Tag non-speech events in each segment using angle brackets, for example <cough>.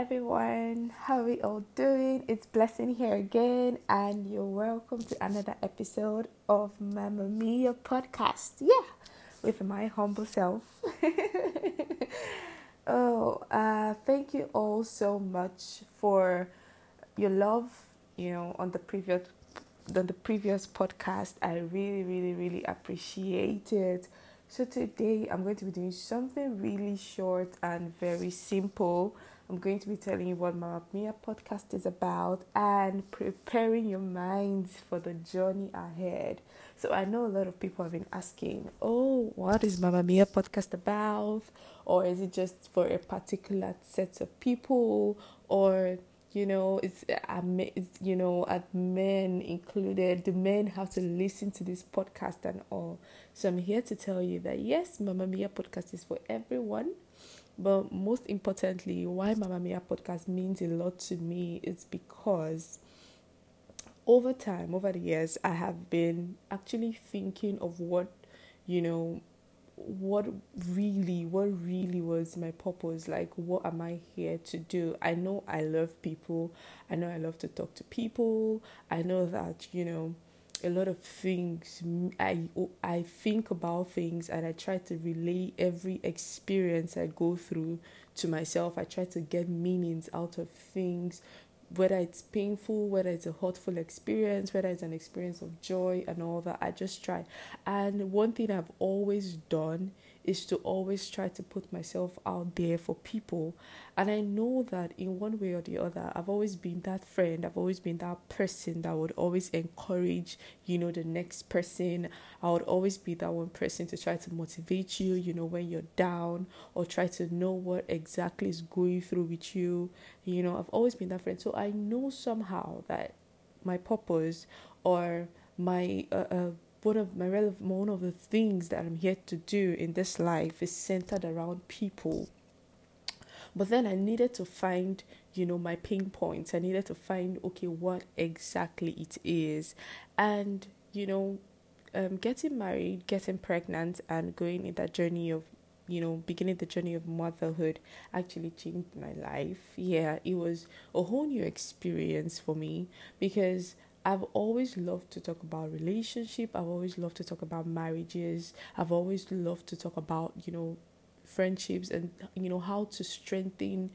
everyone. How are we all doing? It's Blessing here again, and you're welcome to another episode of Mamma Mia podcast. Yeah, with my humble self. <laughs> oh, uh, thank you all so much for your love. You know, on the previous on the previous podcast, I really, really, really appreciate it. So today I'm going to be doing something really short and very simple. I'm going to be telling you what Mama Mia podcast is about and preparing your minds for the journey ahead. So I know a lot of people have been asking, "Oh, what is Mama Mia podcast about?" Or is it just for a particular set of people or you know it's, uh, it's you know at men included. The men have to listen to this podcast and all. So i'm here to tell you that yes mama mia podcast is for everyone. But most importantly why mama mia podcast means a lot to me is because over time over the years i have been actually thinking of what you know what really what really was my purpose? Like what am i here to do? I know i love people. I know i love to talk to people. I know that you know a lot of things i i think about things and i try to relay every experience i go through to myself. I try to get meanings out of things whether it's painful, whether it's a hurtful experience, whether it's an experience of joy and all that, I just try. And one thing I've always done is to always try to put myself out there for people. And I know that in one way or the other, I've always been that friend, I've always been that person that would always encourage, you know, the next person. I would always be that one person to try to motivate you, you know, when you're down or try to know what exactly is going through with you. You know, I've always been that friend. So I know somehow that my purpose or my uh, uh one of my one of the things that I'm here to do in this life is centered around people. But then I needed to find, you know, my pain points. I needed to find okay what exactly it is. And, you know, um, getting married, getting pregnant and going in that journey of you know, beginning the journey of motherhood actually changed my life. Yeah, it was a whole new experience for me because I've always loved to talk about relationship. I've always loved to talk about marriages. I've always loved to talk about, you know, friendships and you know how to strengthen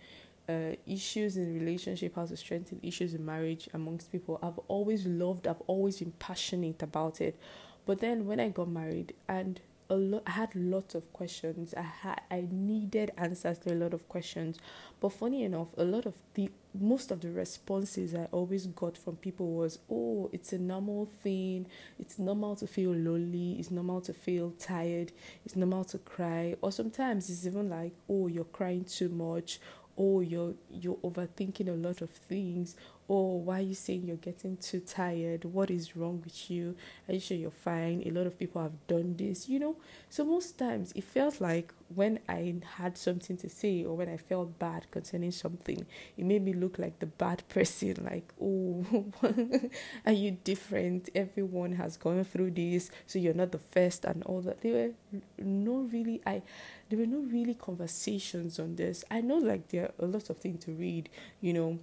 uh, issues in relationship, how to strengthen issues in marriage amongst people. I've always loved, I've always been passionate about it. But then when I got married and a lot I had lots of questions. I had I needed answers to a lot of questions. But funny enough, a lot of the most of the responses I always got from people was, "Oh, it's a normal thing. It's normal to feel lonely. It's normal to feel tired. It's normal to cry." Or sometimes it's even like, "Oh, you're crying too much." oh you're you're overthinking a lot of things oh why are you saying you're getting too tired? What is wrong with you? Are you sure you're fine? A lot of people have done this you know? So most times it felt like when i had something to say or when i felt bad concerning something it made me look like the bad <laughs> person like oh <laughs> are you different? Everyone has gone through this so you're not the first and all that. There were no really i there were no really conversations on this. I know like there are a lot of things to read you know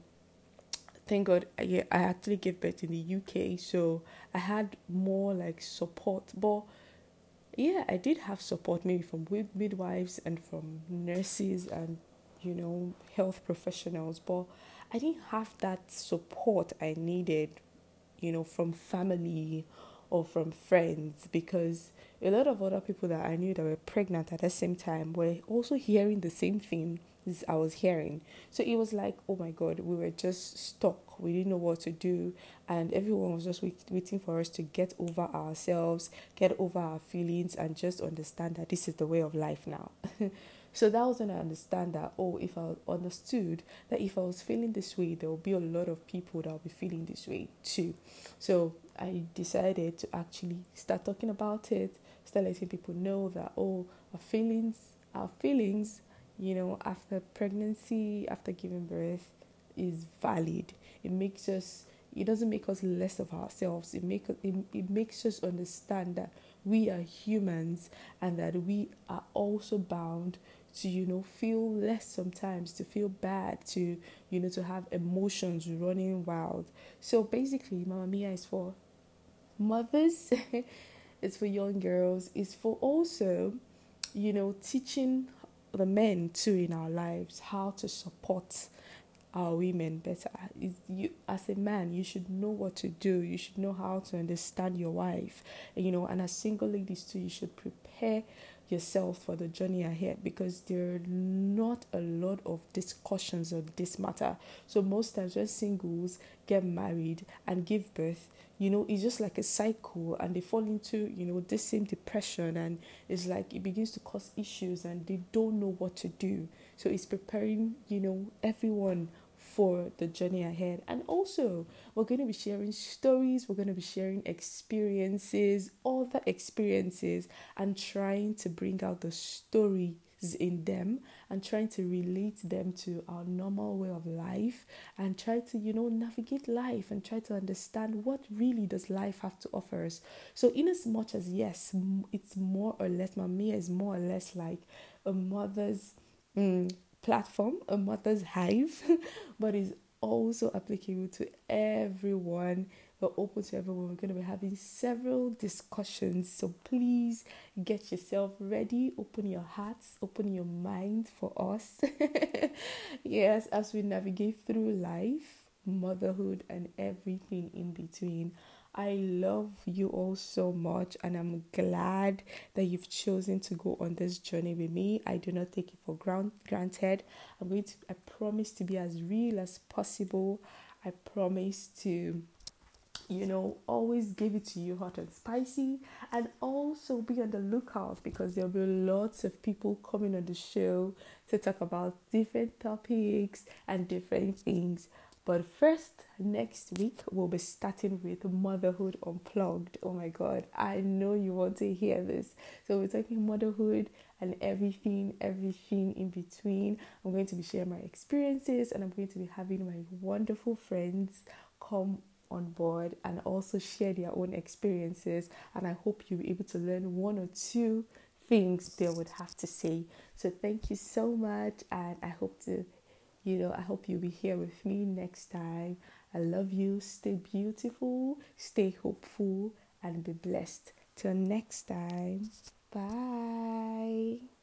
thank God I, I actually gave birth in the UK, so I had more like support. But yeah, I did have support maybe from midwives and from nurses and you know health professionals, but I didn't have that support I needed, you know, from family or from friends because a lot of other people that I knew that were pregnant at the same time were also hearing the same thing I was hearing. So it was like, oh my God, we were just stuck. We didn't know what to do. And everyone was just wait, waiting for us to get over ourselves, get over our feelings, and just understand that this is the way of life now. <laughs> so that was when I understand that, oh, if I understood that if I was feeling this way, there will be a lot of people that will be feeling this way too. So I decided to actually start talking about it, start letting people know that, oh, our feelings, our feelings you know, after pregnancy, after giving birth is valid. It makes us it doesn't make us less of ourselves. It make it, it makes us understand that we are humans and that we are also bound to you know feel less sometimes to feel bad to you know to have emotions running wild so basically mama mia is for mothers <laughs> it's for young girls it's for also you know teaching the men too in our lives how to support our women better. Is you as a man, you should know what to do. You should know how to understand your wife. You know, and as single ladies too, you should prepare yourself for the journey ahead because there are not a lot of discussions on this matter. So most times when singles get married and give birth, you know, it's just like a cycle and they fall into, you know, this same depression and it's like it begins to cause issues and they don't know what to do. So it's preparing, you know, everyone for the journey ahead. And also, we're going to be sharing stories, we're going to be sharing experiences, other experiences, and trying to bring out the stories in them and trying to relate them to our normal way of life and try to you know navigate life and try to understand what really does life have to offer us so in as much as yes it's more or less mamia is more or less like a mother's mm, platform, a mother's hive, <laughs> but is also applicable to everyone. We're open to everyone. We're going to be having several discussions. So please get yourself ready. Open your hearts, open your mind for us. <laughs> yes, as we navigate through life, motherhood, and everything in between. I love you all so much, and I'm glad that you've chosen to go on this journey with me. I do not take it for granted. I'm going to, I promise to be as real as possible. I promise to, you know, always give it to you hot and spicy, and also be on the lookout because there'll be lots of people coming on the show to talk about different topics and different things. But first, next week, we'll be starting with Motherhood Unplugged. Oh my God, I know you want to hear this. So, we're talking motherhood and everything, everything in between. I'm going to be sharing my experiences and I'm going to be having my wonderful friends come on board and also share their own experiences. And I hope you'll be able to learn one or two things they would have to say. So, thank you so much, and I hope to you know, I hope you'll be here with me next time. I love you. Stay beautiful, stay hopeful, and be blessed. Till next time. Bye.